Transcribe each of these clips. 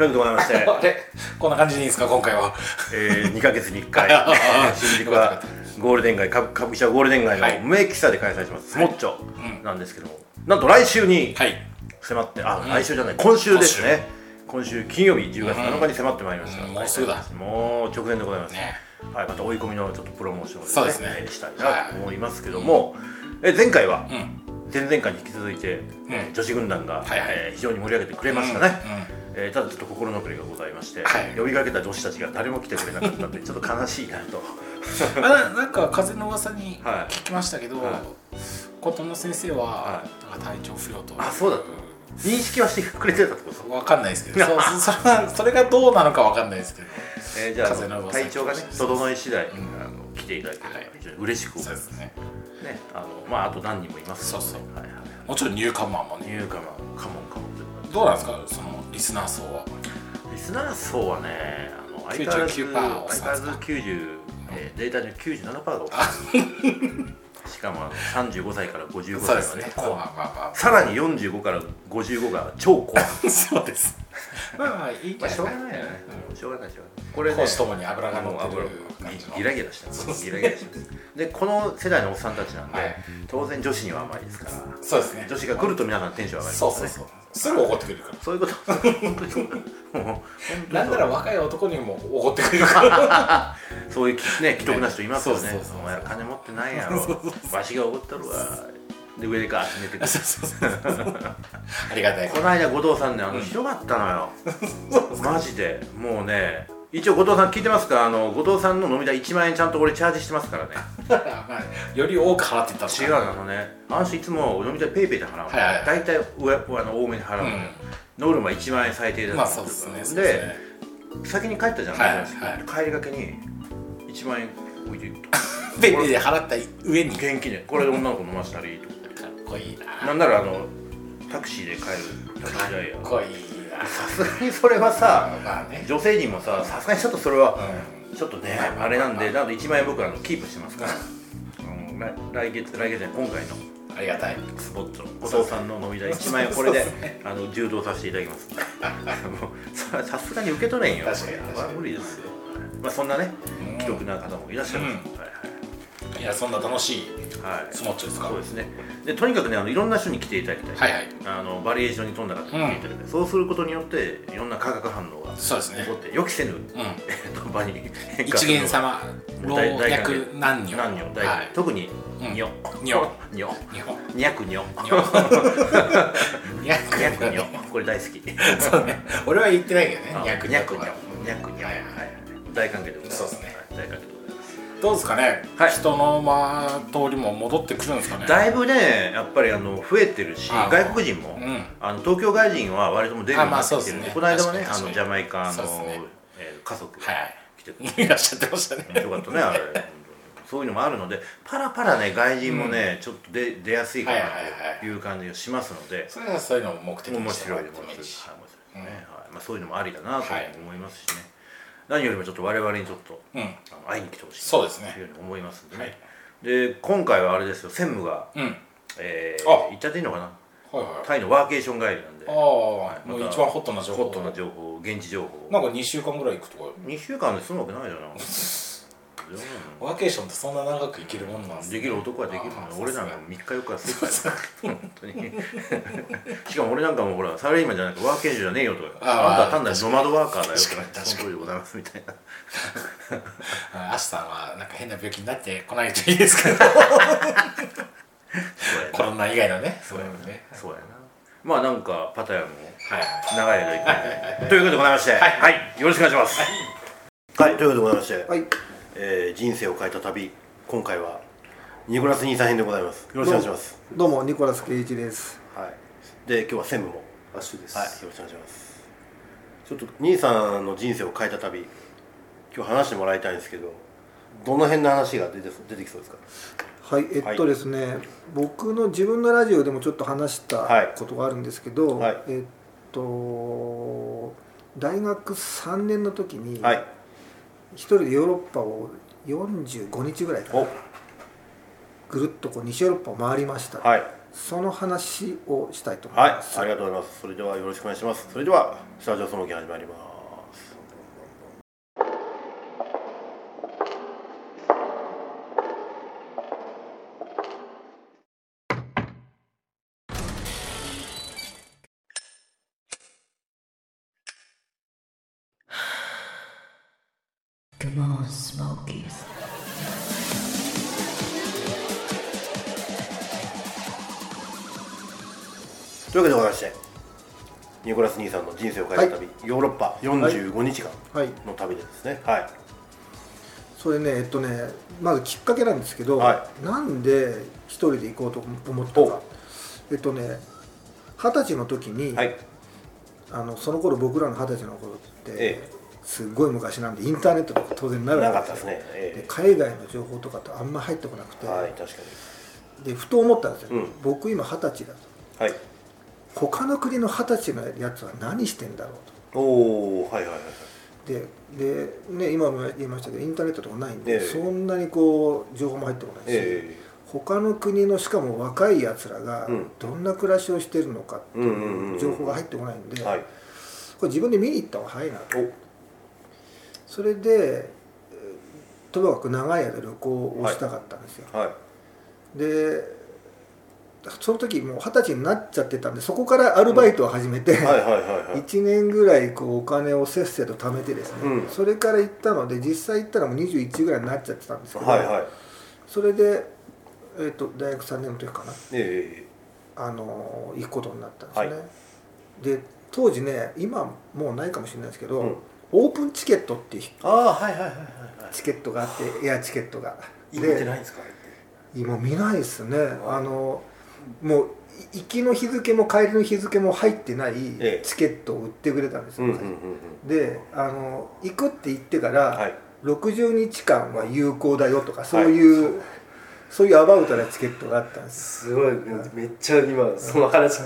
はい、ということでございまして、こんな感じでいいですか今回は。えー、2ヶ月に1回。ああああ、新宿はゴールデン街、歌歌舞伎町ゴールデン街はい。の無益喫茶で開催します、スモッチョうん。なんですけども、なんと来週にはい。迫って、あ、ん。来週じゃない、今週ですね。今週。金曜日10月7日に迫ってまいりました、うんもうすぐだ。もう直前でございます、ね。はい、また追い込みのちょっとプロモーションをですね。えーしたいなと思いますけども、え前回はうん。前々回に引き続いて、えー女子軍団が、はいはい。えー非常に盛り上げてくれましたね、うんうんえーただちょっと心残りがございまして、はい。呼びかけた女子たちが誰も来てくれなかったんでちょっと悲しいなと。あななんか風の噂にはい。聞きましたけど、はい。琴野先生は、はなんか体調不良と。あそうだ認識はしてくれてたってこと？わかんないですけど。そうそそれはそれがどうなのかわかんないですけど。えーじゃあ風の噂体調がね整い次第、ん。あの来ていただければはい。非常に嬉しく思いまそうですすね。ねあのまああと何人もいますのでそうそう。はいはいもちろんニューカマーもね。ニューカマンカモンカモンどうなんですかそのリスナー層は？リスナー層はねあの相変わらず99%相変わらず90、えー、データで97%が多い。しかもあの35歳から55そう歳はで。すね。さらに45から55が超怖い。あ そうです。まあまあいいまあしょうがいないよね、しょうがないしょうがない。これねともに脂が乗ってるもう感じの。ギラギラしてますギラギラしてますでこの世代のおっさんたちなんで、はい。当然女子には甘いですから。そうですね。女子が来ると皆さんテンション上がりますね。そうそうそうすぐ怒ってくれるから。そういうこと。なんなら若い男にも怒ってくれるから。そういうきね既得な人いますよね。お前ら金持ってないやろ。わしがおごったるわ。で上でガーッて寝てくる。ありがたい。この間後藤さんねあのひどかったのよ。マジで。もうね一応後藤さん聞いてますか？あの後藤さんの飲み代1万円ちゃんと俺チャージしてますからね。まあより多く払ってた違うあのね。あの人いつも飲み代 PayPay で払うの、はいはい。大体上あの多めに払うの、うん。ノルマ1万円最低だまあとそうですね。でね先に帰ったじゃん、はいはい帰りがけに1万円置いていくと PayPay で払った上に。か現金で。これで女の子飲ませたらいいとっこいいな。なんならあのタクシーで帰る。タクシー代や。かっこいい。なさすがにそれはさまあね。女性陣もささすがにちょっとそれはうちょっとねあれなんでなので1万円僕らのキープしてますから、うん、来来月来月ね今回の。んありがたい。スポット。の後藤さんの飲み代1万円これであの柔道させていただきます。さすがに受け取れんよ。確かに無理ですよ。まあそんなねうん。既得な方もいらっしゃいます、うんはいいやそんな楽しいはい、はいスモッチですか？そうですね。でとにかくねあのいろんな人に来ていただきたい、はいはい。あのバリエーションに富んだ方に来ていただきたい、そうすることによっていろんな化学反応がそうですね。起こって予期せぬ、う えっと場に一元様老若歓男女。何女大はい。特にうん。にょにょにょにゃくにょにょにゃくにょこれ大好き。そうね。俺は言ってないけどね。あにゃくにゃくにょにゃくはにょははい。い大関係でございます。そうですね。はい。大関係でございますどうですかね？はい。人のまあ通りも戻ってくるんですかね？だいぶねやっぱりあの増えてるしあ外国人もうん。あの東京外人は割ともう出るようになってきてる。んであまあこの間もねあのジャマイカのね。えー家族はい。来てくれて。いらっしゃってましたね。よかったねあれ。そういうのもあるのでパラパラね外人もね、ちょっと出出やすいかなはいはいはいという感じがしますので、それはそういうのを目的面にしても白い面らってもい。面白いですね、はい。まあ、そういうのもありだなとはい思いますしね、何よりもちょっと我々にちょっとうん。あの会いに来てほしいそうですねというふうに思いますんでね、はい。で今回はあれですよ専務が、うん。はいえー、あ。言っちゃっていいのかな？はいタイのワーケーション帰りなんで。ああもうまた一番ホットな情報。ホットな情報現地情報。なんか2週間ぐらい行くとか。2週間で済むわけないじゃない ワーケーションってそんな長く行けるもんなんですね。できる男はできる俺なんかさ3日4日本当に。しかも俺なんかもほらサラリーマンじゃなくワーケーションじゃねえよとかあああんたは単なるノマドワーカーだよと確かに確かに。その通りでございますみたいな。あアシさんはなんか変な病気になってこないといいですけど。コロナ以外のねそういうのね。そうやな。まあなんかパタヤもはい。長い間行くということでございまして。はい、よろしくお願いします。はい、ということでございまして、はい、えー人生を変えた旅今回はニコラス兄さん編でございますよろしくお願いしますどうもニコラス圭一です。はいで今日は専務もアッシュです。はい、よろしくお願いします。ちょっと兄さんの人生を変えた旅、今日話してもらいたいんですけど、どの辺の話が出て出てきそうですか？はい、えっとですね、僕の自分のラジオでもちょっと話したはいことがあるんですけど、はいえっと大学3年の時にはい。一人でヨーロッパを45日ぐらいかぐるっとこう西ヨーロッパを回りました。はい。その話をしたいと思いはい。ます、ありがとうございます。それではよろしくお願いします。それではスタジオスモーキー始まりますというわけでございましてニコラス兄さんの人生を変えた旅、ヨーロッパ45日間はいの旅でですね。はい。それねえっとねまずきっかけなんですけど、はなんで一人で行こうと思ったか。えっとね二十歳の時に、はい。あのその頃僕らの二十歳の頃って、えすっごい昔なんでインターネットとか当然なかなかったったんですすね、えで海外の情報とかとあんま入ってこなくて、えはい確かでふと思ったんですよ、うん。僕今二十歳だと。にはい。他の国の二十歳のやつは何してんだろうと。おおはいはいはい。はいでで、ね、今も言いましたけどインターネットとかないんで、ええ。そんなにこう情報も入ってこないし、え他の国のしかも若いやつらがうん。どんな暮らしをしてるのかっていう情報が入ってこないんで、これ自分で見に行った方が早いなと。おそれでえーともかく長い間旅行をしたかったんですよ、はい。でその時もう二十歳になっちゃってたんでそこからアルバイトを始めて、はいはいはいはい。1年ぐらいこうお金をせっせと貯めてですね、うん。それから行ったので実際行ったらもう21ぐらいになっちゃってたんですけど、はいはい。それで、えー、と大学3年の時かな。えあの行くことになったんですね、はで当時ね今もうないかもしれないですけど、うんオープンチケットっていうえああはいはいはいはいはい。チケットがあってエアチケットが。今見てないんですか？今見ないですね。あのもうい行きの日付も帰りの日付も入ってないええ。チケットを売ってくれたんですよ、であの行くって言ってから、うんはい60日間は有効だよとかそういう、そう。いうアバウトなチケットがあったんですすごい。めっちゃ今その話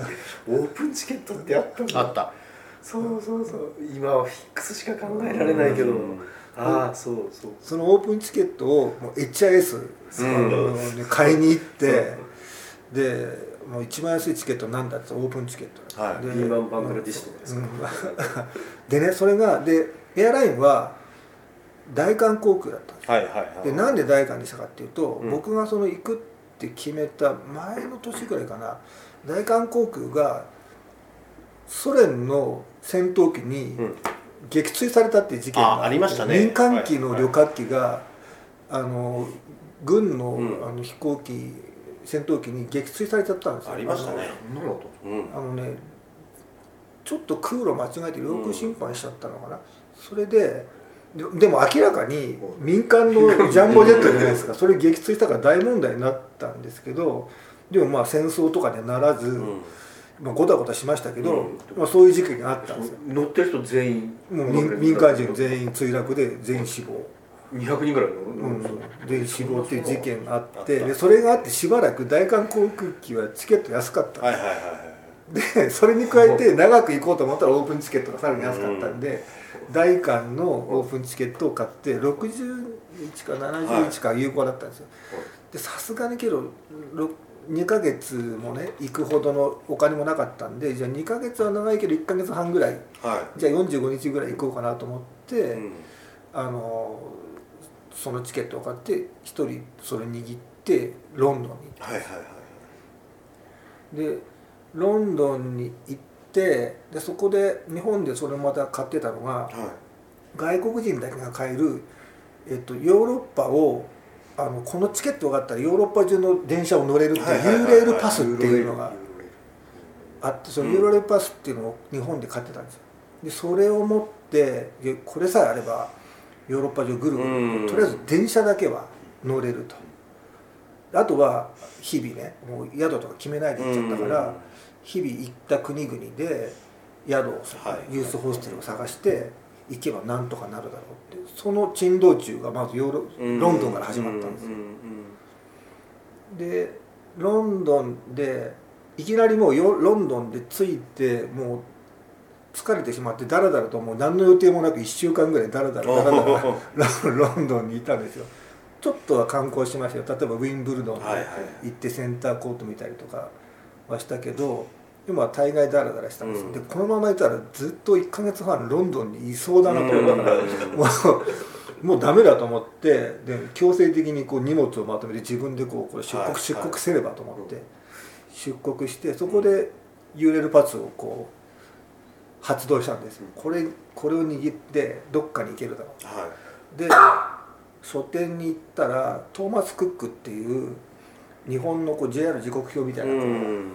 オープンチケットってあったんだあったそうそうそう。今はフィックスしか考えられないけど。うん。ああそうそう。そのオープンチケットをもう HIS、うんあのね買いに行ってでもう一番安いチケットなんだってオープンチケット。はい。でバングラディッシュとか。で でねそれがでエアラインは大韓航空だったんですはいはいはい。でなんで大韓にしたかっていうと、うん。僕がその行くって決めた前の年ぐらいかな。大韓航空がソ連の戦闘機にうん。撃墜されたっていう事件があありましたね。民間機の旅客機が、あの軍の,、うん。あの飛行機戦闘機に撃墜されちゃったんですよ。ありましたね。そんなのとうん。あのねちょっと空路間違えて領空侵犯しちゃったのかな、それでででも明らかに民間のジャンボジェットじゃないですか。それ撃墜したから大問題になったんですけどでもまあ戦争とかにはならず、うんまあ、ごたごたしましたけど、うん。まあ、そういう事件があったんですよ。乗ってる人全員もう民民間人全員墜落で全員死亡、200人ぐらい乗うん。る、全員死亡っていう事件があってでそれがあってしばらく大韓航空機はチケット安かった。はいはいはいはい。でそれに加えて長く行こうと思ったらオープンチケットがさらに安かったんで、大韓のオープンチケットを買って60日か70日か有効だったんですよ、でさすがにけどろ2ヶ月もね行くほどのお金もなかったんでじゃあ2ヶ月は長いけど1ヶ月半ぐらいはじゃあ45日ぐらい行こうかなと思って、いうん。あのそのチケットを買って1人それ握ってロンドンに行ったはいはいはい。でロンドンに行ってでそこで日本でそれまた買ってたのがはい。外国人だけが買える、えっと、ヨーロッパをあのこのチケットがあったらヨーロッパ中の電車を乗れるっていうユーレールパスっていうのがあってそのユーロレールパスっていうのを日本で買ってたんですよ。でそれを持ってでこれさえあればヨーロッパ中ぐるぐうん。るとりあえず電車だけは乗れると。あとは日々ねもう宿とか決めないで行っちゃったから日々行った国々で宿をユースホステルを探して行けばなんとかなるだろうってその珍道中がまずヨーロうん。ロンドンから始まったんですよ。でロンドンでいきなりもうよロンドンで着いてもう疲れてしまってだらだらともう何の予定もなく1週間ぐらいだらだらだらだらおロ ロンドンにいたんですよ。ちょっとは観光しましたよ。例えばウィンブルドン行ってセンターコート見たりとかはしたけど今は大概ダラダラしたんですよ、うん。でこのままいたらずっと1ヶ月半ロンドンにいそうだなと思ったから、うん。もう もうダメだと思ってで強制的にこう荷物をまとめて自分でこうこれ出国、はい出国せねばと思って、出国してそこで URL パスをこう発動したんです。よこれこれを握ってどっかに行けるだろうはで書店に行ったらトーマス・クックっていう日本のこう JR 時刻表みたいいなこううん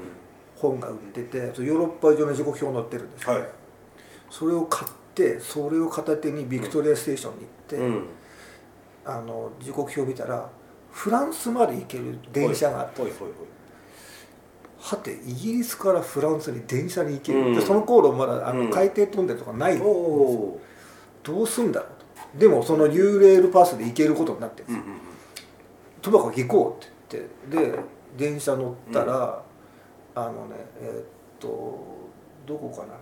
本が売っててヨーロッパ上の時刻表載ってるんですよ、はい。それを買ってそれを片手にビクトリアステーションに行って、うん。あの時刻表見たらフランスまで行ける電車があってはてイギリスからフランスに電車に行ける、うん。でその頃まだあのうん。海底トンネルとかないんですよ。おおどうすんだろうと。でもその U レールパスで行けることになってるんですよ。うんうんともかく行こうって言ってで電車乗ったら、あのねえーっとどこかな。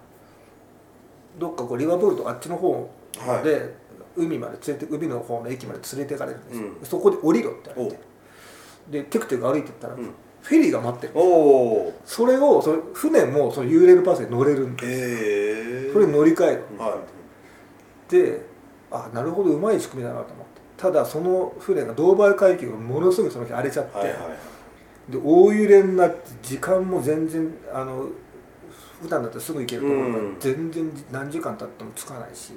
どっかこうリバプールとかあっちの方はい。で、海まで連れて海の方の駅まで連れて行かれるんですよ、うん。そこで降りろって言われて。でテクテク歩いてったら、うん。フェリーが待ってるそれをそれ船もその U レールパスで乗れるんでええ。それに乗り換える。はであなるほどうまい仕組みだなと思って。ただその船がドーバー海峡がものすごいその日荒れちゃって、いはいはいで大揺れになって時間も全然あの普段だったらすぐ行けるところがうん。全然何時間経っても着かないし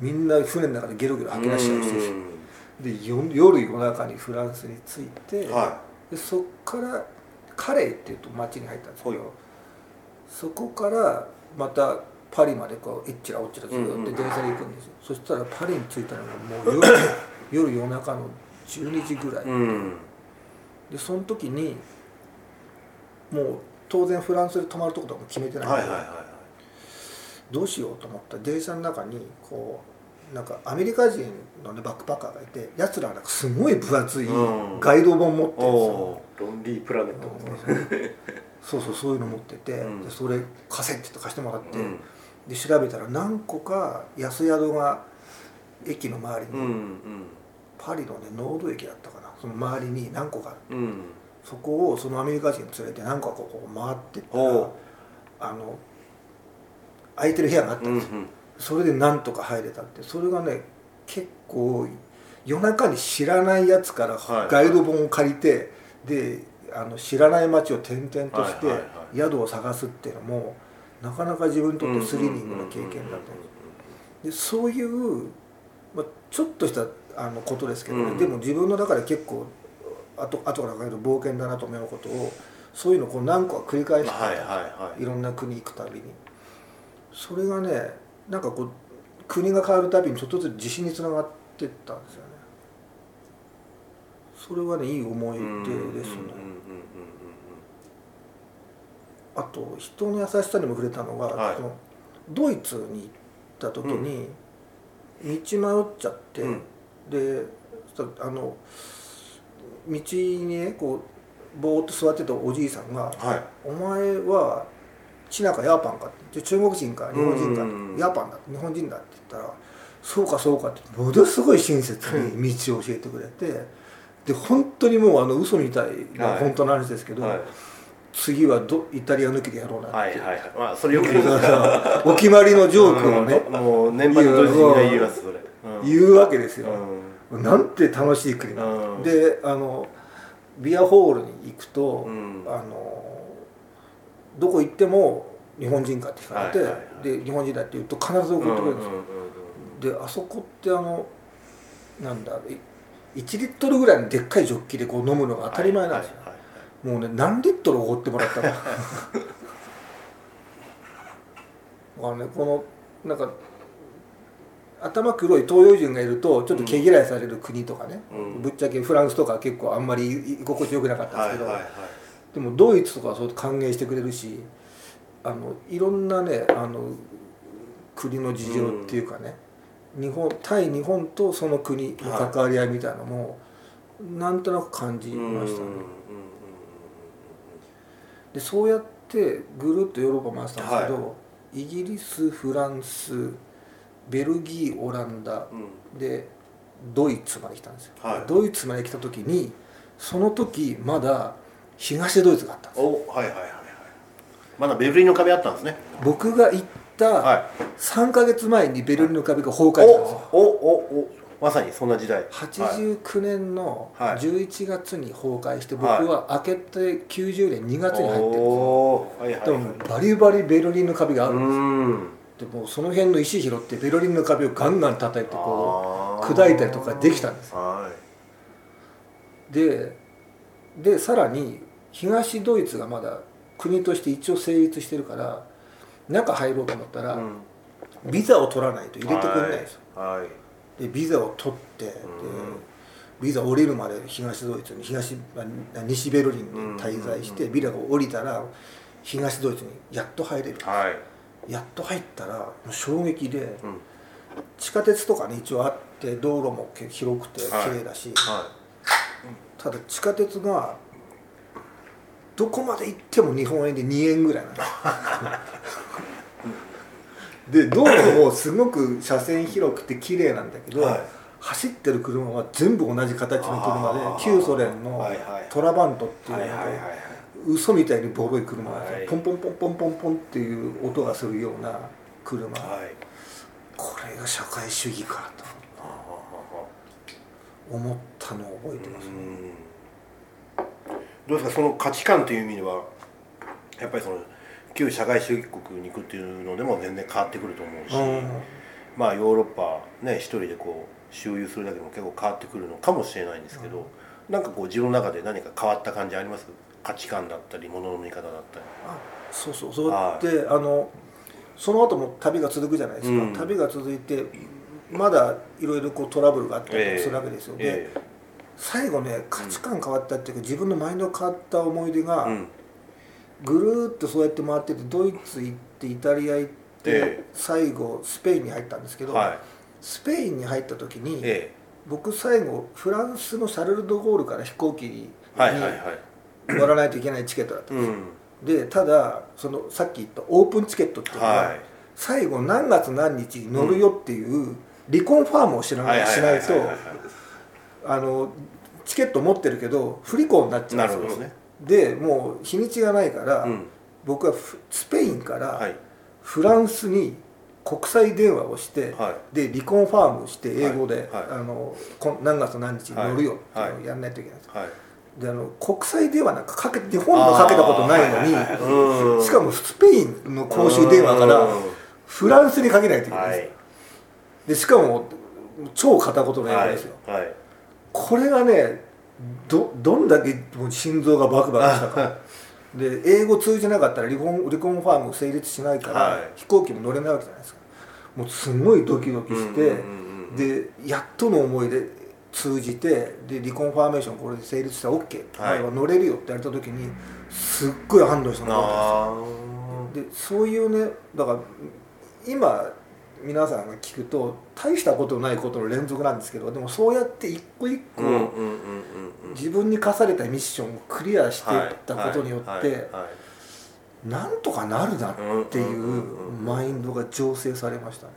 みんな船の中でゲロゲロ吐き出しちゃうし。でよ夜夜中にフランスに着いて、はでそっからカレーっていうと町に入ったんですけはい。どそこからまたパリまでこういっちらおっちらずっと電車で行くんですよ、そしたらパリに着いたのがもう夜 夜夜中の12時ぐらい、い。うんでその時にもう当然フランスで泊まるとことかも決めてない。んで、はいはいはどうしようと思った。ら電車の中にこうなんかアメリカ人の、ね、バックパッカーがいてやつらはなんかすごい分厚いうん。ガイド本持っているんですよ、おロンリープラネットそうそう。そういうの持ってて、うん。でそれ貸せって言って貸してもらって、うん。で調べたら何個か安宿が駅の周りに、うんうん。パリのねノード駅だったかなその周りに何個かある。うん。そこをそのアメリカ人連れて何個かこう回ってったらあの空いてる部屋があったうんんですよ、それでなんとか入れたって。それがね結構夜中に知らないやつからはいガイド本を借りて、であの知らない街を転々としてはいはいはい。宿を探すっていうのもなかなか自分にとってスリリングな経験だったんですでそういう、まあ、ちょっとしたあのことですけどね、うん。でも自分の中で結構後後から考えると冒険だなと思うことをそういうのをこう何個か繰り返してたはいはいはい。いろんな国行くたびに。それがねなんかこう国が変わるたびにちょっとずつ自信につながってったんですよね。それはねいい思い出ですね。あと人の優しさにも触れたのが、はい。そのドイツに行った時に道迷っちゃって、うんであの道にねこうぼーっと座ってたおじいさんがうんはい。お前はチナかヤーパンかってで中国人か日本人かうん。ヤーパンだ日本人だって言ったらそうかそうかってものすごい親切に道を教えてくれてで本当にもうあの嘘みたいなはい。本当の話ですけど、はい。次はどイタリア抜きでやろうなって、はいはいはい。まあそれよく言 う。お決まりのジョークをね、うん。もう年配の同時にが言いますそれ。うん言うわけですよ、うん。なんて楽しい国うん。であのビアホールに行くと、うん。あのどこ行っても日本人かって聞かれて、はいはいはい。で日本人だって言うと必ず送ってくれるんですよ、であそこってあのなんだい1リットルぐらいのでっかいジョッキでこう飲むのが当たり前なんですよ、はいはいはいもうね何リットルおごってもらったか あのねこのなんか頭黒い東洋人がいるとちょっと毛嫌いされる国とかね、うん。ぶっちゃけフランスとか結構あんまり居心地よくなかったんですけど、はいはいはい。でもドイツとかはそう歓迎してくれるしあのいろんなねあの国の事情っていうかね、日本対日本とその国の関わり合いみたいなのも、なんとなく感じましたね。でそうやってぐるっとヨーロッパ回したんですけど、イギリスフランスベルギーオランダうん。うんでドイツまで来たんですよ、はい。ドイツまで来た時にその時まだ東ドイツがあったんですよ。おはいはいはいはい。まだベルリンの壁あったんですね。僕が行ったはい。3か月前にベルリンの壁が崩壊したんですよ。おおおおまさにそんな時代。はい89年のはい。11月に崩壊して僕はい。は明けて90年2月に入ってるんですよ。おー。はいはいでもバリバリベルリンの壁があうるんですよーんでもうその辺の石拾ってベルリンの壁をガンガン叩いてこう砕いたりとかできたんですはい。ででさらに東ドイツがまだ国として一応成立してるから中入ろうと思ったら、うん。ビザを取らないと入れてくれないんですよ。でビザを取ってでビザ降りるまで東ドイツに東あ西ベルリンに滞在してビザが降りたら東ドイツにやっと入れるはいやっと入ったら衝撃でうん。地下鉄とかね一応あって道路もけ広くてはい。綺麗だし、はただ地下鉄がどこまで行っても日本円で2円ぐらいなんですで道路もすごく車線広くて綺麗なんだけど、はい。走ってる車は全部同じ形の車で旧ソ連のはいはいトラバントっていうので、はいはいはい嘘みたいにボロい車が、はい。ポンポンポンポンポンポンっていう音がするような車、はい。これが社会主義かと。思ったのを覚えてます、うん。どうですかその価値観という意味ではやっぱりその旧社会主義国に行くっていうのでも全然変わってくると思うし、うん。まあヨーロッパね一人でこう周遊するだけでも結構変わってくるのかもしれないんですけど、なんかこう自分の中で何か変わった感じあります？価値観だったり物の見方だったり。あそうそう。そうやって、あのその後も旅が続くじゃないですか、うん。旅が続いてまだいろいろこうトラブルがあったりするわけですよ、でえ最後ね価値観変わったっていうか自分のマインドが変わった思い出が、えうん。ぐるーっとそうやって回っててドイツ行ってイタリア行って、ええ。最後スペインに入ったんですけど、はい。スペインに入った時に、え僕最後フランスのシャルル・ド・ゴールから飛行機にえはいはいはい乗らないといけないチケットだったんです。でただそのさっき言ったオープンチケットっていうのは、はい。最後何月何日に乗るよっていう離婚ファームを知らないしないとあのチケット持ってるけど不履行になっちゃうんですよ。ね。でもう日にちがないから、うん。僕はフスペインからはい。フランスに国際電話をして、はい。で離婚ファームして英語で、はい。はい。あのこ何月何日に乗るよっていうのをやらないといけないんですであの国際電話なんかかけ日本もかけたことないのに、しかもスペインの公衆電話からうん。フランスにかけないといけないんですよ、はい。でしかも超片言の英語ですよ、これがねどどんだけもう心臓がバクバクしたか。で英語通じなかったら離婚離婚ファーム成立しないから、はい。飛行機も乗れないわけじゃないですか。もうすごいドキドキして、でやっとの思いで通じてで離婚ファーメーションこれで成立したら OK、はい。は乗れるよって言われた時にすっごい安堵したのがあでそういうねだから今皆さんが聞くと大したことないことの連続なんですけどでもそうやって一個一個、自分に課されたミッションをクリアしていったことによって、なんとかなるなっていうマインドが醸成されましたね。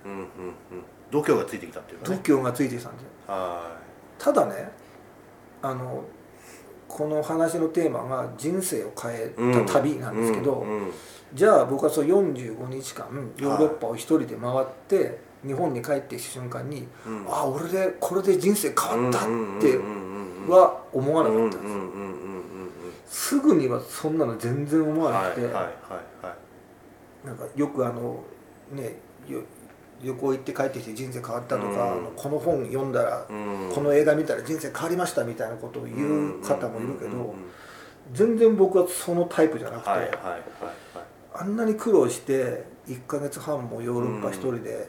度胸がついてきたっていうか度ね胸がついてきたんではただねあのこの話のテーマが人生を変えいた旅なんですけど、うんうん。じゃあ僕はそう45日間ヨーロッパを一人で回って日本に帰ってきた瞬間に、うん。ああ俺でこれで人生変わったってうんうんうんうんうん。は思わなかったんです、うんうんうんうんうんすぐにはそんなの全然思わなくて、はいはい。なんかよくあのねよ旅行行って帰ってきて人生変わったとか、うん。この本読んだら、うん。この映画見たら人生変わりましたみたいなことを言う方もいるけど、全然僕はそのタイプじゃなくて、はいはいはいあんなに苦労して1ヶ月半もヨーロッパ一人で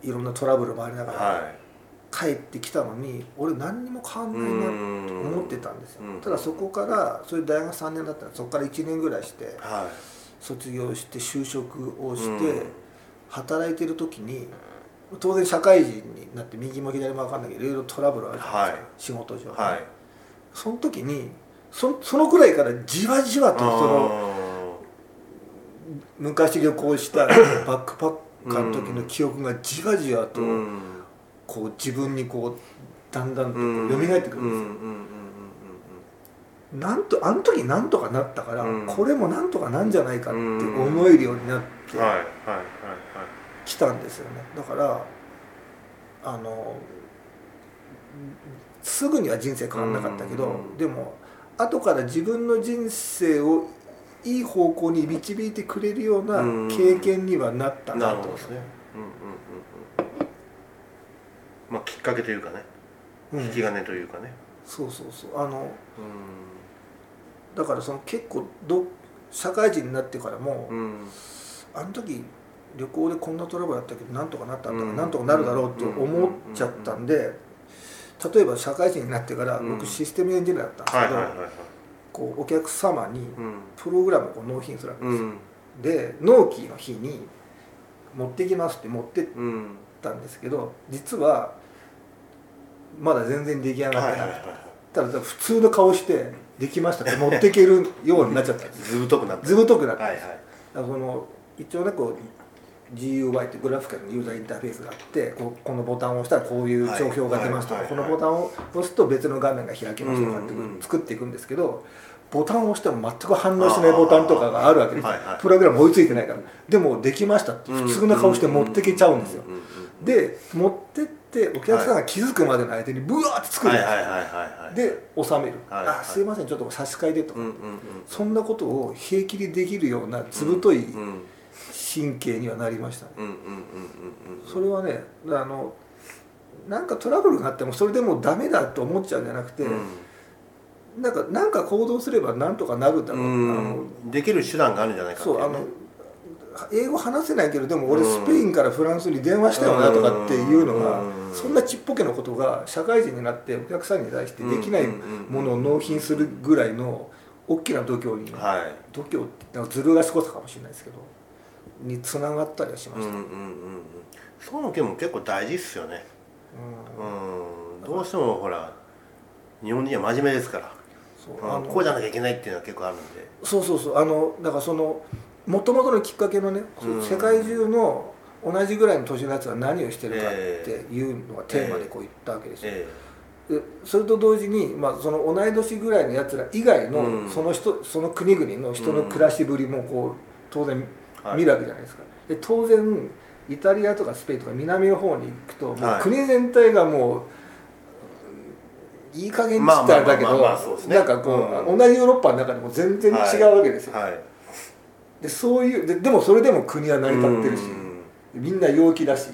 いろんなトラブルもありながらはい。はい帰ってきたのに俺何にも変わんないなと思ってたんですよ。うん。ただそこからそれ大学3年だったらそこから1年ぐらいしては卒業して就職をしうん。て働いてる時に当然社会人になって右も左も分かんないけどいろいろトラブルあるじゃないですか、はい。仕事上、いはい。その時にそそのくらいからじわじわとその昔旅行した バックパッカーの時の記憶がじわじわとうん。こう自分にこうだんだんとこうん。う蘇ってくるんですよ、うんうんうんうんうん。なんとあの時なんとかなったから、うん。これもなんとかなんじゃないかって思えるようになって。はいはいはいきたんですよね。だからあのすぐには人生変わらなかったけど、うん。でも後から自分の人生をいい方向に導いてくれるようなうん。経験にはなったななとるほどですね。うんうんうんうん。まあきっかけというかね。うん。引き金というかね。そうそうそう。あのうだからその結構ど社会人になってからも、んうん。あの時旅行でこんなトラブルあったけどなんとかなったんだから、うん。なんとかなるだろうって思っちゃったんで、例えば社会人になってからうん。僕システムエンジニアだったんですけど、こうお客様にうん。プログラムを納品するわけですで納期の日に持ってきますって持ってっうんたんですけど実はまだ全然出来上がってなくて、ただ普通の顔してできましたって持っていけるようになっちゃったんです。ずぶとくなった。ずぶとくなって、はいその一応ねこう GUI ってグラフィカルのユーザーインターフェースがあってこのボタンを押したらこういう帳票が出ますとか、はいこのボタンを押すと別の画面が開けますとかって作っていくんですけどボタンを押しても全く反応しないボタンとかがあるわけですプログラム追いついてないから。でもできましたって普通の顔して持ってけちゃうんですよ。で持ってってお客さんが気づくまでの間にブワーって作るんで収める。はいあすいませんちょっと差し替えてとそんなことを平気でできるようなずぶとい神経にはなりましたね。うんうんうんうんうん。それはねあのなんかトラブルがあってもそれでもうダメだと思っちゃうんじゃなくて、なんかなんか行動すればなんとかなるだろう、うん。できる手段があるんじゃないかっていね。そううあの英語話せないけどでも俺うん。スペインからフランスに電話したよなとかっていうのがうんそんなちっぽけなことが社会人になってお客さんに対してできないものを納品するぐらいの大きな度胸にはい。度胸ってずる賢さかもしれないですけどにつながったりはしました、うんうんうんうん。そうのも結構大事っすよね。うん。うん。どうしてもほら日本人は真面目ですから。そうあのうんこうじゃなきゃいけないっていうのは結構あるんで。そうそうそう。あのだからそのもともとのきっかけのね、うん。世界中の同じぐらいの年のやつは何をしてるかっていうのがテーマでこう言ったわけですよ、えでそれと同時に、まあ、その同い年ぐらいのやつら以外の、うん。その人その国々の人の暮らしぶりもこう当然はい見るわけじゃないですか、で当然イタリアとかスペインとか南の方に行くともうはい。国全体がもういい加減っつったらあれだけどなんかこう、うん。同じヨーロッパの中でも全然違うわけですよ、はい。でそういうででもそれでも国は成り立ってるし、みんな陽気だし、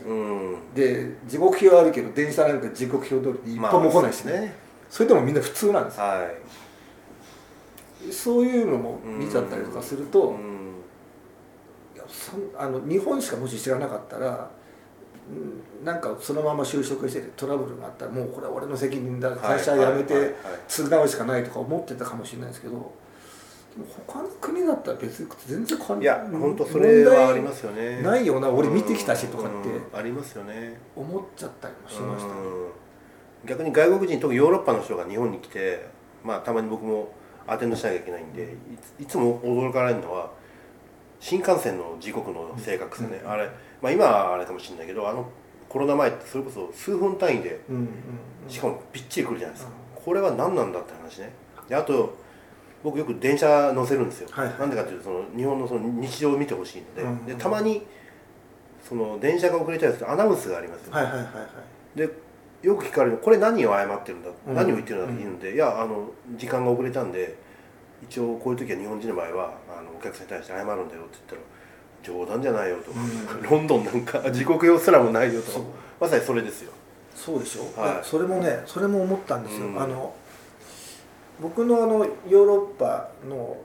で時刻表はあるけど電車なんか時刻表通りに一歩も来ないしね,、まあそれでもみんな普通なんですよ。はい。そういうのも見ちゃったりとかすると、あの日本しかもし知らなかったらうんなんかそのまま就職しててトラブルがあったらもうこれは俺の責任だ会社辞めて償うしかないとか思ってたかもしれないですけど他の国だったら別に全然変わんいや本当それはありますよね。ないよな俺見てきたしとかってうんありますよね。思っちゃったりもしましたね。うん。逆に外国人特にヨーロッパの人が日本に来てまあたまに僕もアテンドしなきゃいけないんでいつも驚かれるのは新幹線の時刻の正確さね、あれ、まあ、今はあれかもしれないけどあのコロナ前ってそれこそ数分単位でうんうんしかもぴっちり来るじゃないですか、これは何なんだって話ね。であと僕よく電車乗せるんですよ、はいなんでかっていうとその日本のその日常を見てほしいので,、うん。でたまにその電車が遅れたりするとアナウンスがありますよ、はいはいはいはい。でよく聞かれるこれ何を謝ってるんだ、うん。何を言ってるんだって言うんで、いやあの時間が遅れたんで一応こういう時は日本人の場合はあのお客さんに対して謝るんだよって言ったら冗談じゃないよと、ロンドンなんか時刻表すらもないよと。そう。まさにそれですよ。そうでしょ、はい。それもねそれも思ったんですよ、うん。あの僕のあのヨーロッパの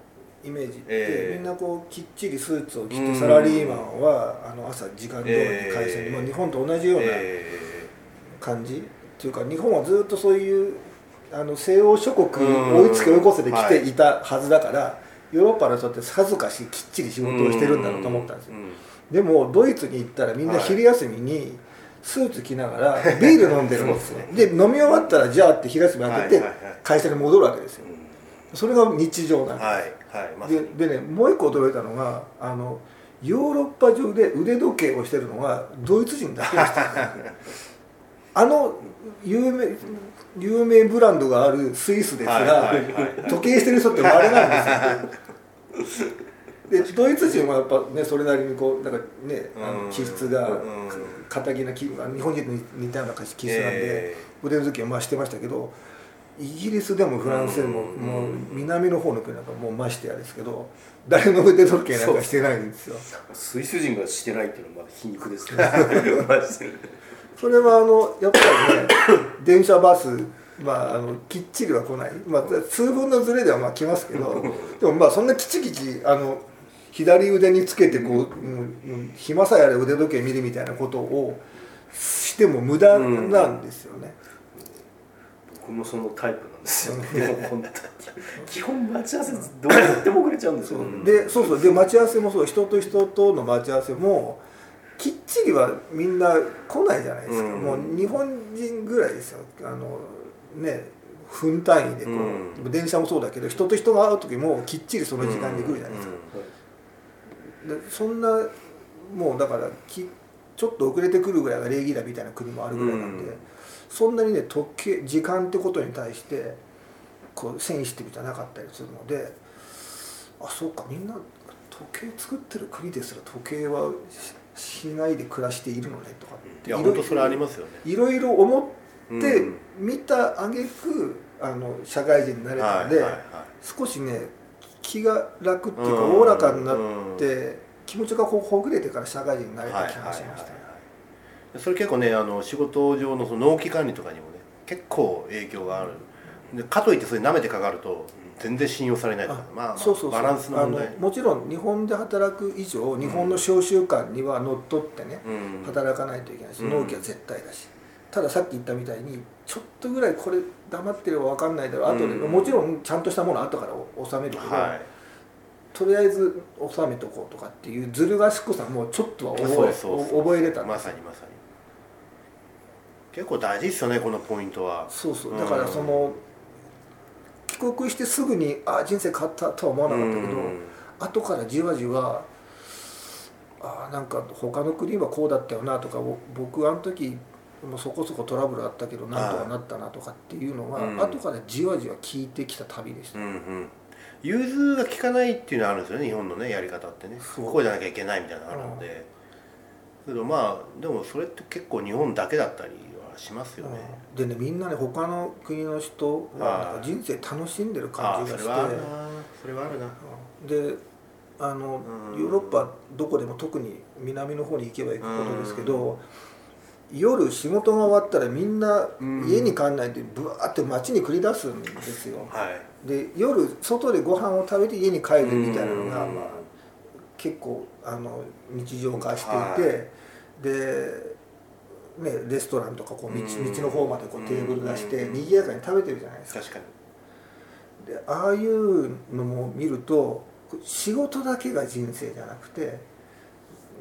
イメージって、ええ。みんなこうきっちりスーツを着うん。てサラリーマンはあの朝時間通りに会社に、ええまあ、日本と同じようなえ。感じ、っていうか日本はずっとそういうあの西欧諸国うん。追いつけ追い越せで来ていたはずだから、ヨーロッパの人ってさぞかしきっちり仕事をしてるんだろうと思ったんですよ、うんでもドイツに行ったらみんな昼休みにスーツ着ながらビール飲んでるんですよ。で飲み終わったらじゃあって昼休み開けて会社に戻るわけですよ。それが日常なんはい。ではい。まででねもう一個驚いたのがあのヨーロッパ中で腕時計をしてるのはドイツ人だけでした。あの有名有名ブランドがあるスイスですら、はいはいはい。時計してる人って稀なんですよ。でドイツ人はやっぱねそれなりにこうなんかね気質がうん。堅気な気日本人と似たような気質なんで、え腕の時はまあしてましたけどイギリスでもフランスでも、うん。もう南の方の国なんかもうましてやですけど誰の腕時計なんかしてないんですよ。スイス人がしてないっていうのはまだ皮肉ですね それはあのやっぱりね 電車バスまあ、あのきっちりは来ない、まあ、数分のズレではまあ来ますけど でもまあそんなきちきちあの左腕につけてこう、うんうん暇さえあれば腕時計見るみたいなことをしても無駄なんですよね。僕もそのタイプなんですよ。ねでも本当に。基本待ち合わせどうやっても遅れちゃうんですよ。でそうそう。で待ち合わせもそう。人と人との待ち合わせもきっちりはみんな来ないじゃないですか、うん。もう日本人ぐらいですよ。あのね分単位でこう、う電車もそうだけど人と人が会う時もきっちりその時間に来るじゃないですか、でそんなもうだからきちょっと遅れてくるぐらいが礼儀だみたいな国もあるぐらいなんで、うん。そんなにね時計時間ってことに対してこうセンシティブじゃなかったりするのであそうかみんな時計作ってる国ですら時計はししないで暮らしているのねとかいや本当それありますよね。いろいろ思ってうん。見た挙句あの社会人になれたんで、少しね気が楽っていうかうん。おおらかになって気持ちがこうほぐれてから社会人になれた気がしましたね。それ結構ねあの仕事上のその納期管理とかにもね結構影響がある。でかといってそれ舐めてかかると全然信用されないとかあまあ、まあ、そうそうバランスの問題。あのもちろん日本で働く以上日本の商習慣にはのっとってね、うん。働かないといけないしうん。納期は絶対だし、たださっき言ったみたいにちょっとぐらいこれ黙ってれば分かんないだろう。後で、うん。もちろんちゃんとしたもの後から納めるけど、はい。とりあえず納めとこうとかっていうずる賢さもちょっとは覚え覚えれたますさにまさに。結構大事ですよねこのポイントは。そうそう。うん。だからその、帰国してすぐにあ人生変わったとは思わなかったけど、うん。後からじわじわあなんか他の国はこうだったよなとかぼ僕あの時もそこそこトラブルあったけどなんとかなったなとかっていうのが、うん。後からじわじわ聞いてきた旅でした、うんうん。融通が利かないっていうのはあるんですよね日本のねやり方ってね。こうじゃなきゃいけないみたいなのがあるので、けどまあでもそれって結構日本だけだったりはしますよね、でねみんなね他の国の人は人生楽しんでる感じがして。それはあるな。それはあるな。であのうん。ヨーロッパどこでも特に南の方に行けば行くほどですけど夜仕事が終わったらみんなうん。家に帰んないでブワーって街に繰り出すんですよ。はい。で夜外でご飯を食べて家に帰るみたいなのが、うん。まあ、結構あの日常化していて、はで、ね、レストランとかこう道うん。道の方までこうテーブル出してうん賑やかに食べてるじゃないですか。確かに。でああいうのも見ると仕事だけが人生じゃなくて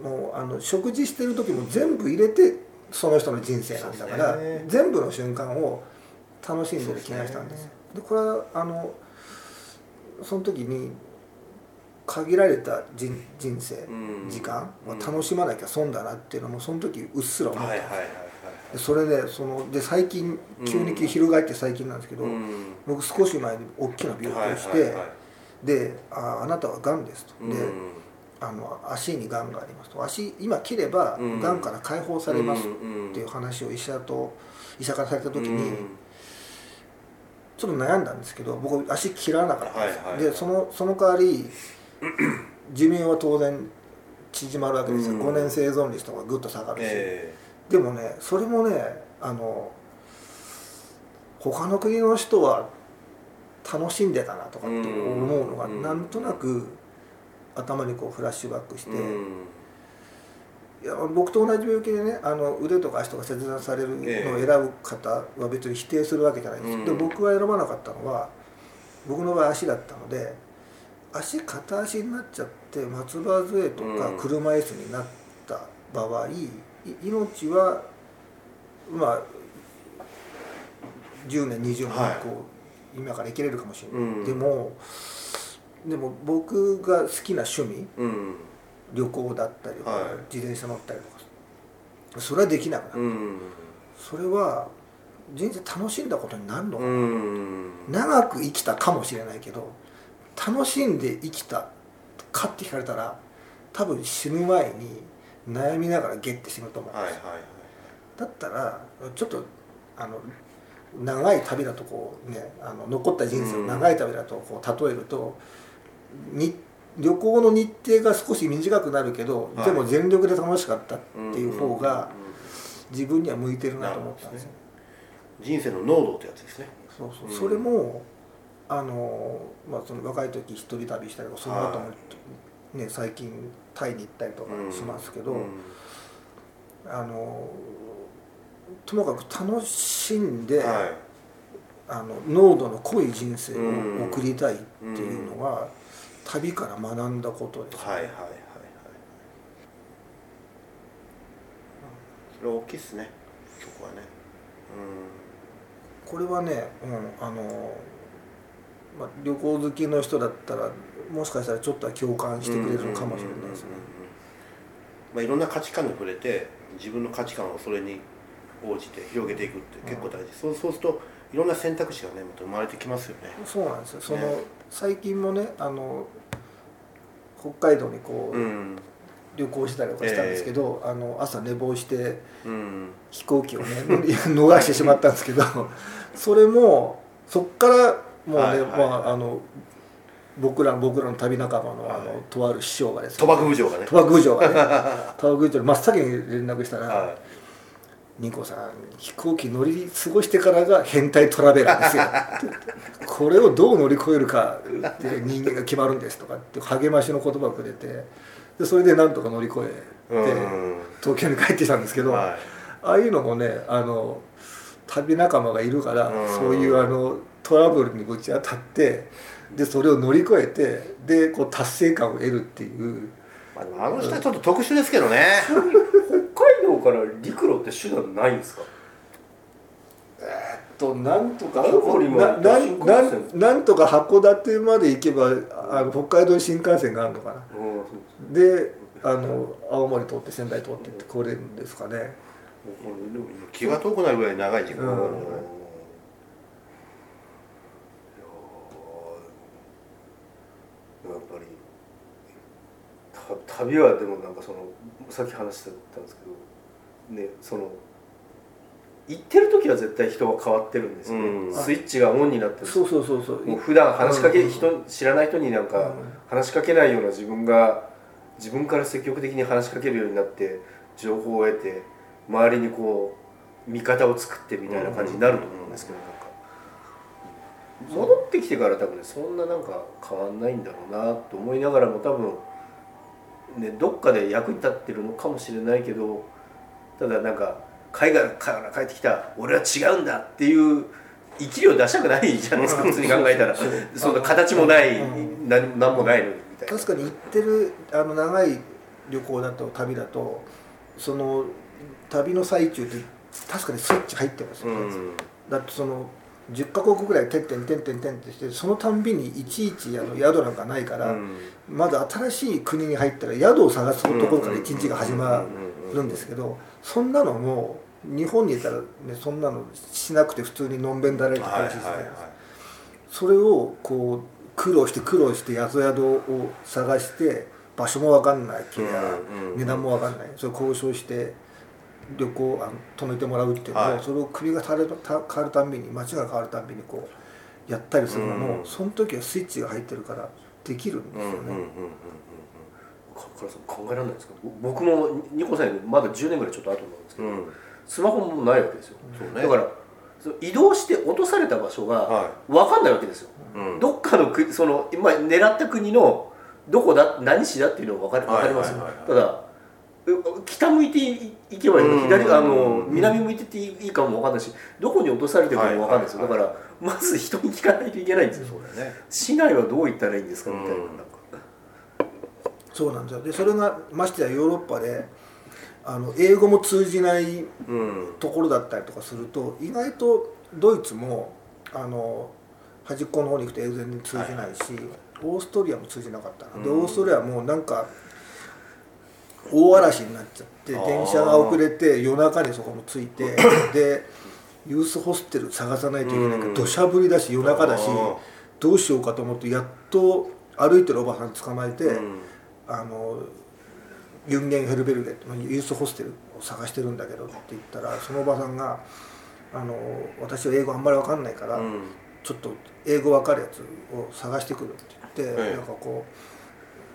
もうあの食事してる時も全部入れてその人の人生なんだから、ね。全部の瞬間を楽しんでる気がしたんですよ。でこれはあのその時に限られた人人生、うん。時間は楽しまなきゃ損だなっていうのもその時うっすら思った。んですよはいはい。それでそので最近急に翻って最近なんですけど、うん。僕少し前に大きな病気をして、はいはいはいであ「あなたはがんです」と。で、うん。あの足にがんがありますと。足今切ればうん。がんから解放されますうん。っていう話を医者と医者からされた時うん。にちょっと悩んだんですけど僕足切らなかったんですよ、はいはい。でそのその代わり寿命は当然縮まるわけですよ、うん。5年生存率とかぐっと下がるし、えでもねそれもねあの他の国の人は楽しんでたなとかって思うのがうん。なんとなく頭にこうフラッシュバックして、いや僕と同じ病気でねあの腕とか足とか切断されるのを選ぶ方は別に否定するわけじゃないんです、うん。で僕が選ばなかったのは僕の場合足だったので足片足になっちゃって松葉杖とかうん。車椅子になった場合、い命はまあ10年20年こう、はい今から生きれるかもしれない、うん。でもでも僕が好きな趣味うん。旅行だったりとか、はい。自転車乗ったりとかそれはできなくなる、うん。それは人生楽しんだことになるのかな、うん。長く生きたかもしれないけど楽しんで生きたかって聞かれたら多分死ぬ前に悩みながらゲッて死ぬと思うんですよ、はいはいはい。だったらちょっとあの長い旅だとこうねあの残った人生を長い旅だとこう例えると、に旅行の日程が少し短くなるけど、はい。でも全力で楽しかったっていう方が自分には向いてるなと思ったんですよ。人生の濃度ってやつですね。そうそう、うん。それもあの、まあ、その若い時一人旅したりとかその後も、はね、最近タイに行ったりとかしますけど、うん。あのともかく楽しんで、はい。あの濃度の濃い人生を送りたいっていうのは、旅から学んだことです、はいはいはいはいそれは大きいっすねそこはね。これはね、うんあのまあ、旅行好きの人だったらもしかしたらちょっとは共感してくれるのかもしれないですね。まあいろんな価値観に触れて自分の価値観をそれに応じて広げていくって結構大事、そうそうするといろんな選択肢がねまた生まれてきますよね。そうなんですよ。その、ね最近もねあの北海道にこう、うん。旅行したりとかしたんですけど、あの朝寝坊してうん。飛行機をね 逃してしまったんですけどそれもそっからもうね、はいはいまああの僕ら僕らの旅仲間のあの、はい。とある師匠がです賭博部長がね。賭博部長がね。賭博部長に真っ先に連絡したらは「ニコさん飛行機乗り過ごしてからが変態トラベラーですよ」これをどう乗り越えるかって人間が決まるんですとかって励ましの言葉をくれてでそれでなんとか乗り越えてうん。東京に帰ってきたんですけど、はい。ああいうのもねあの旅仲間がいるから、うん。そういうあのトラブルにぶち当たってでそれを乗り越えてでこう達成感を得るっていう。まあ、でもあの人はちょっと特殊ですけどね。北海道から陸路って手段ないんですか？となんとかなな新幹な線なんとか函館まで行けばあの北海道新幹線があるのかな。うんそうであの青森通って仙台通ってって来れるんですかね。気が遠くなるぐらい長い時間がかかるんやっぱりた旅はでもなんかそのさっき話してたんですけどねその行ってる時は絶対人は変わってるんですよね、うん。スイッチがオンになってる。そうそうそうそう。もう普段話しかけ、うん人知らない人になんかうん。話しかけないような自分が自分から積極的に話しかけるようになって情報を得て周りにこう味方を作ってみたいな感じになると思うんですけど。なんか戻ってきてから多分ねそんななんか変わんないんだろうなと思いながらも多分ねどっかで役に立ってるのかもしれないけどただなんか海外から帰ってきた俺は違うんだっていう生き量出したくないじゃないですか普通に考えたら。そんな形もないうん。何何もないのにみたいな。確かに行ってるあの長い旅行だと旅だとその旅の最中って確かにスイッチ入ってますよね、うん。だってその10カ国ぐらいてんてんてんてんてんってしてそのたんびにいちいちあの宿なんかないから、うん。まず新しい国に入ったら宿を探すところから一日が始まるんですけどそんなのも日本にいたら、ね、そんなのしなくて普通にのんべんだられてはいはい楽しいじゃないはいですか。それをこう苦労して苦労して宿宿を探して場所も分かんない値段も分かんない。それ交渉して旅行あの泊めてもらうっていうのを、はい。それを国が変わるた変わるたんびに街が変わるたんびにこうやったりするのも、うんその時はスイッチが入ってるからできるんですよね。うんうんうんうん。考えられないですか？ぼ僕もニコさんよりまだ10年ぐらいちょっと後なんですけど、うん。うんスマホもないわけですよ、そうね。だから移動して落とされた場所がは分かんないわけですよ、うん。どっかの国その今狙った国のどこだ何市だっていうのが分かり分かりますよ、はいはいはいただう北向いていいけばいいのうん。左あのうん南向いてっていいかも分かんないしどこに落とされてるかも分かんないですよ、だからまず人に聞かないといけないんですよ。そうだよね。市内はどう行ったらいいんですかみたいな,、うんなん。かそうなんですよ。でそれがましてやヨーロッパであの英語も通じないうん。ところだったりとかすると意外とドイツもあの端っこの方に行くと英語全然通じないし、オーストリアも通じなかったな、でうん。オーストリアもなんか大嵐になっちゃって電車が遅れて夜中にそこも着いて でユースホステル探さないといけないけうん。ど土砂降りだし夜中だしどうしようかと思ってやっと歩いてるおばさん捕まえて、うん。あのユンゲンヘルベルゲってユースホステルを探してるんだけどって言ったらそのおばさんがあの「私は英語あんまり分かんないから、うん。ちょっと英語分かるやつを探してくる」って言って、ええ。なんかこう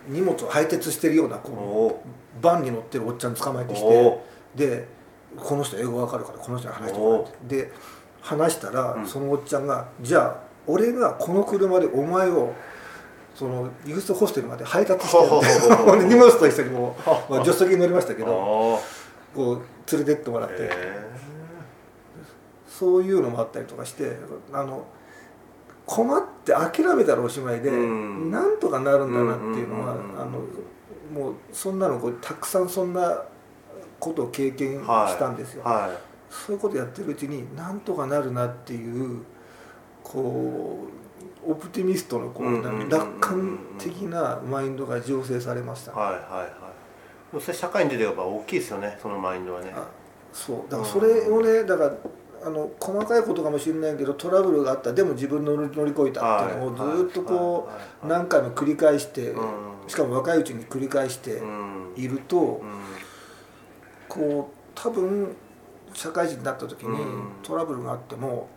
荷物を配達してるようなおこおう。バンに乗ってるおっちゃん捕まえてきおてでこの人英語分かるからこの人に話してもらって。で話したら、うん。そのおっちゃんが「じゃあ俺がこの車でお前をそのユースホステルまで配達してやほうほうほうほうる」で荷物と一緒にもう、まあ、助手席に乗りましたけどおこう連れてってもらって、えそういうのもあったりとかしてあの困って諦めたらおしまいで、うん。なんとかなるんだなっていうのは、あのもうそんなのこうたくさんそんなことを経験はいしたんですよ、はそういうことやってるうちになんとかなるなっていうこうオプティミストのこう、楽観的なマインドが醸成されました、いはいはい。はいそれ社会に出てやっぱ大きいですよねそのマインドはね。あそう。だからそれをねだからあの細かいことかもしれないけどトラブルがあった。でも自分乗り乗り越えたっていうのをはいずっとこはいう何回も繰り返してうん。しかも若いうちに繰り返してうん。いるとうん。こう多分社会人になった時にうん。トラブルがあっても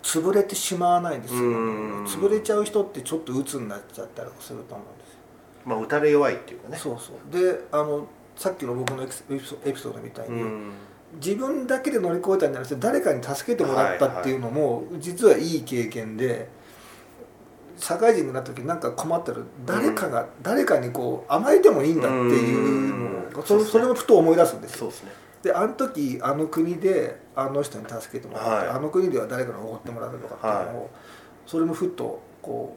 潰れてしまわないんですよ。うん。潰れちゃう人ってちょっと鬱になっちゃったりすると思うんですよ。まあ打たれ弱いっていうかね。そうそう。であのさっきの僕のエピソードみたいに、うん自分だけで乗り越えたんじゃなくて誰かに助けてもらったっていうのも、実はいい経験で社会人になった時なんか困ったら誰かが、誰かにこう甘えてもいいんだっていうのを、うん。それそれもふと思い出すんですよ。であの時あの国であの人に助けてもらって、はい。あの国では誰かにおごってもらったとかっていうのを、それもふとこ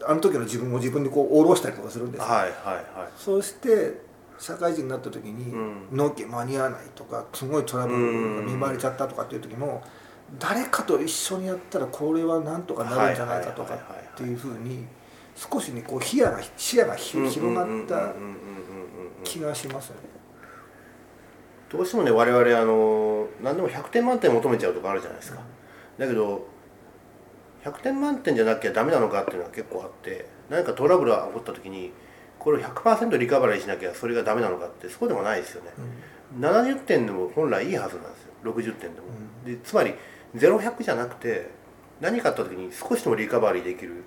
うあの時の自分を自分にこう下ろしたりとかするんですよ、はいはいはい。そうして社会人になった時にうん納期間に合わないとかすごいトラブルが見舞われちゃったとかっていう時も誰かと一緒にやったらこれはなんとかなるんじゃないかとかっていうふうに少しねこう視野が視野がひ広がった気がしますよね。どうしてもね我々あの何でも100点満点求めちゃうとこあるじゃないですか、だけど100点満点じゃなきゃダメなのかっていうのは結構あって何かトラブルが起こった時にこれを100%リカバリーしなきゃそれがダメなのかってそうでもないですよね、70点でも本来いいはずなんですよ。60点でも、でつまり0100じゃなくて何かあった時に少しでもリカバリーできる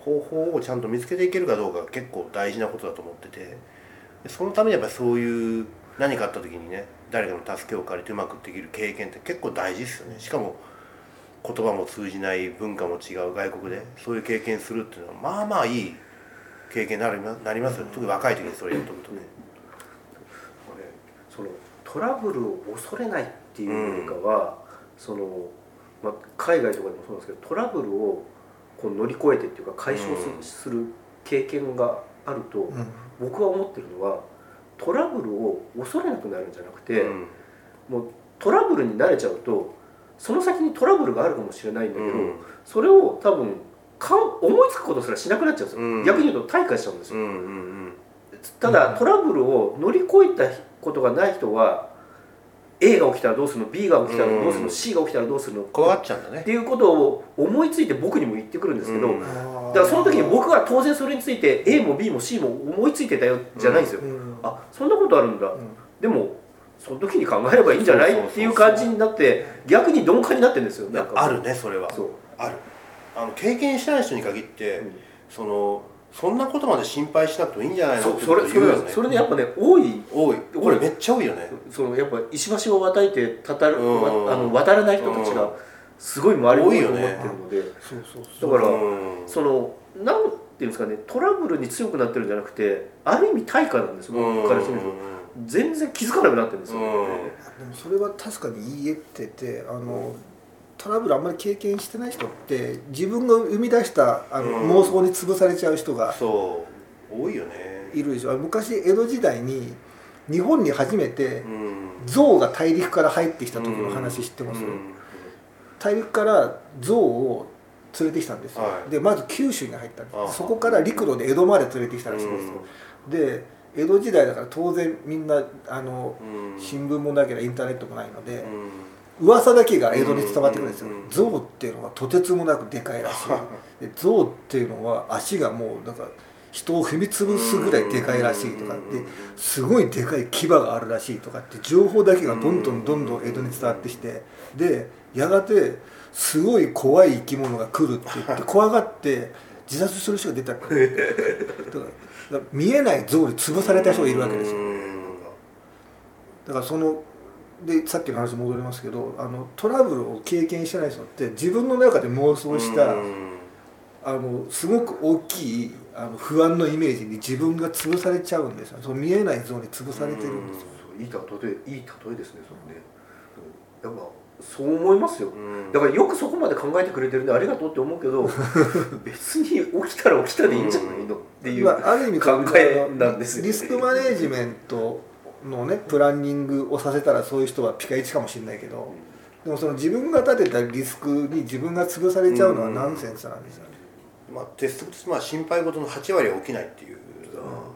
方法をちゃんと見つけていけるかどうかが結構大事なことだと思っててでそのためにやっぱりそういう何かあった時にね誰かの助けを借りてうまくできる経験って結構大事ですよね。しかも言葉も通じない文化も違う外国でそういう経験するっていうのはまあまあいい経験になりまなります。よ、特に若い時にそれやっとくとね、これそのトラブルを恐れないっていうよりかは、そのまあ、海外とかでもそうなんですけどトラブルをこう乗り越えてっていうか解消する,、経験があると、うん。僕は思ってるのはトラブルを恐れなくなるんじゃなくて、うん。もうトラブルに慣れちゃうとその先にトラブルがあるかもしれないんだけど、うん。それを多分かん思いつくことすらしなくなっちゃうんですよ、うん。逆に言うと退化しちゃうんですよ、うんうんうん。ただトラブルを乗り越えたことがない人は A が起きたらどうするの B が起きたらどうするの、うん C が起きたらどうするの怖がっちゃうんだね。っていうことを思いついて僕にも言ってくるんですけど、うん。だからその時に僕は当然それについて A も B も C も思いついてたよじゃないんですよ、うんあそんなことあるんだ、ん。でもその時に考えればいいんじゃない？っていう感じになって逆に鈍感になってるんですよ。あるねそれは。そう。あるあの経験してない人に限って、うん。そのそんなことまで心配しなくてもいいんじゃないのってそうそれそれこと言うよね。それでやっぱね多い。多い。これめっちゃ多いよね。そのやっぱ石橋を渡いてたたる、うん。わあの渡らない人たちがすごい周りに多いよね。思ってるので、そうそうそう。だから、うん。そのなんていうんですかねトラブルに強くなってるんじゃなくてある意味対価なんですよ僕からしてみると全然気づかなくなってるんですよ、うん。でもそれは確かに言い得ててあのトラブルあんまり経験してない人って自分が生み出したあの、うん。妄想に潰されちゃう人がそう。多いよね。いるでしょ。昔江戸時代に日本に初めてうん。象が大陸から入ってきた時の話知ってます、うん。大陸から象を連れてきたんですよ、はい。でまず九州に入ったんです。そこから陸路で江戸まで連れてきたらしいんですよ、で江戸時代だから当然みんなあのうん。新聞もなければインターネットもないのでうん噂だけが江戸に伝わってくるんですよ。うん象っていうのはとてつもなくでかいらしい。で象っていうのは足がもうなんか人を踏み潰すぐらいでかいらしいとかってすごいでかい牙があるらしいとかって情報だけがどんどんどんどん江戸に伝わってきて。でやがてすごい怖い生き物が来るって言って怖がって自殺する人が出た だから見えない象に潰された人がいるわけですよ。うん。だからそのでさっきの話に戻りますけどあのトラブルを経験してない人って自分の中で妄想したうん。あのすごく大きいあの不安のイメージに自分が潰されちゃうんですよ。その見えない像に潰されてるんですよ。いい例えいい例えですねそれね。うんやっぱそう思いますよ。うん。だからよくそこまで考えてくれてるんでありがとうって思うけど 別に起きたら起きたでいいんじゃないの？っていうまあ、ある意味考えなんですよリスクマネージメントのねプランニングをさせたらそういう人はピカイチかもしれないけどでもその自分が立てたリスクに自分が潰されちゃうのはナンセンスなんですよね。まあ、鉄則としてまあ心配事の8割は起きないっていう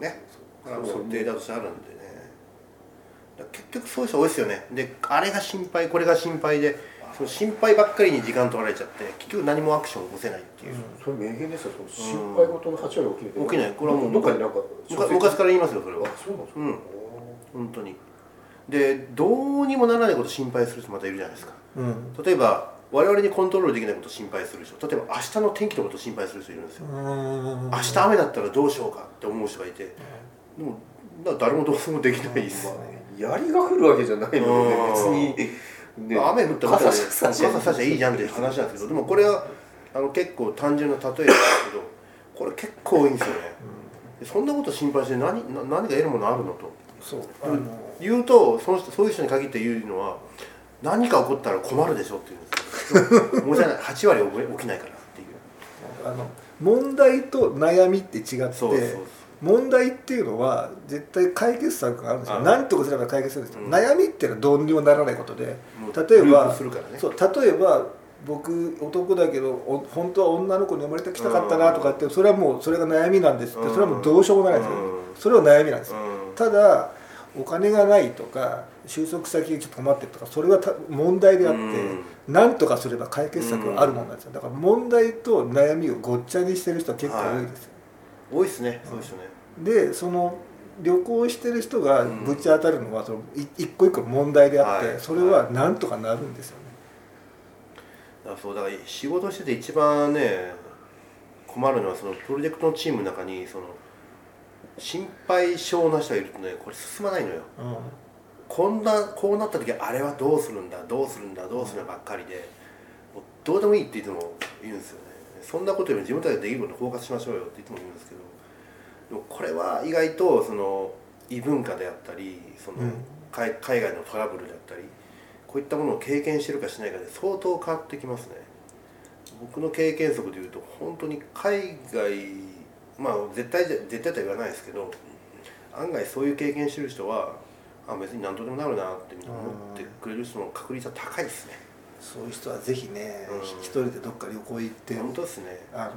ね、あのそう。データとしてあるんでね。だから結局そういう人多いですよね。であれが心配これが心配でその心配ばっかりに時間取られちゃって結局何もアクションを起こせないっていう、それ名言ですよ。その心配事の8割起きるって起きない。これはもうどっかになんかむか昔から言いますよそれは。あそうなんですか、うん本当に。でどうにもならないこと心配する人またいるじゃないですか。うん。例えば我々にコントロールできないことを心配する人。例えば明日の天気のことを心配する人いるんですよ。明明日雨だったらどうしようかって思う人がいて。でもだ誰もどうにもできないです、まあね。槍が降るわけじゃないのでうん。別に、ね雨降ったら傘さし傘さしゃいいじゃんっていう話なんですけど。でもこれはあの結構単純な例えなんですけどこれ結構多いんですよね、でそんなこと心配して何な何が得るものあるのとそう。あの言うとその人そういう人に限って言うのは何か起こったら困るでしょって言う。んですよ申し訳ない。8割起きないからっていう。あの問題と悩みって違ってそうそうそう問題っていうのは絶対解決策があるんですよ。何とかすれば解決するんですよ、うん。悩みっていうのはどうにもならないことで例えばね。そう例えば僕男だけどお本当は女の子に生まれてきたかったなとかってそれはもうそれが悩みなんですって。うん。それはもうどうしようもないですよ。うん。それは悩みなんですよ。うんただお金がないとか収束先がちょっと困ってるとかそれはた問題であってうん。何とかすれば解決策があるもんなんですよ。だから問題と悩みをごっちゃにしてる人は結構多いですよ、多いですねそういう人ね。でその旅行してる人がぶち当たるのはそのい一個一個問題であって、はい。それは何とかなるんですよね、だそうだから仕事してて一番ね困るのはそのプロジェクトのチームの中にその心配性な人がいるとねこれ進まないのよ。こんなこうなった時あれはどうするんだどうするんだどうするんだばっかりでもうどうでもいいっていつも言うんですよね。そんなことよりも自分たちでできることにフォーカスしましょうよっていつも言うんですけどでもこれは意外とその異文化であったりその、うん。海海外のトラブルであったりこういったものを経験してるかしないかで相当変わってきますね。僕の経験則でいうと本当に海外まあ絶対じゃ絶対とは言わないですけど案外そういう経験してる人はあ別に何とでもなるなって思ってくれる人の確率は高いですね。そういう人はぜひね、うん。一人でどっか旅行行って本当ですね。あの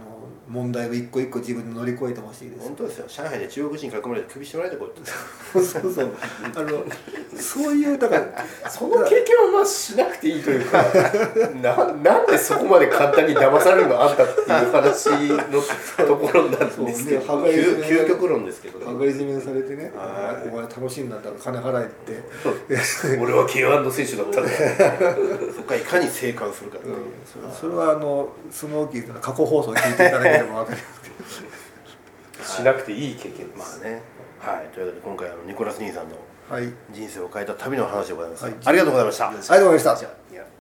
問題を一個一個自分で乗り越えてほしいです。本当ですよ。上海で中国人に囲まれて首絞められてこうってそうそう。あのそういうだからその経験はまあしなくていいというかななんでそこまで簡単に騙されるのあんたっていう話のところなんですけど。ね究究極論ですけどね。羽交い締めにされてねはい。お前楽しいんだったら金払えって。俺は K1 の選手だったんだ。そこからいかに生還するかっていう、それそれはあのスモーキーズの過去放送を聞いていただければ分かりますしなくていい経験です、まあね。はい。というわけで今回あのニコラス兄さんのはい。人生を変えた旅の話でございます、はい。ありがとうございました。ありがとうございました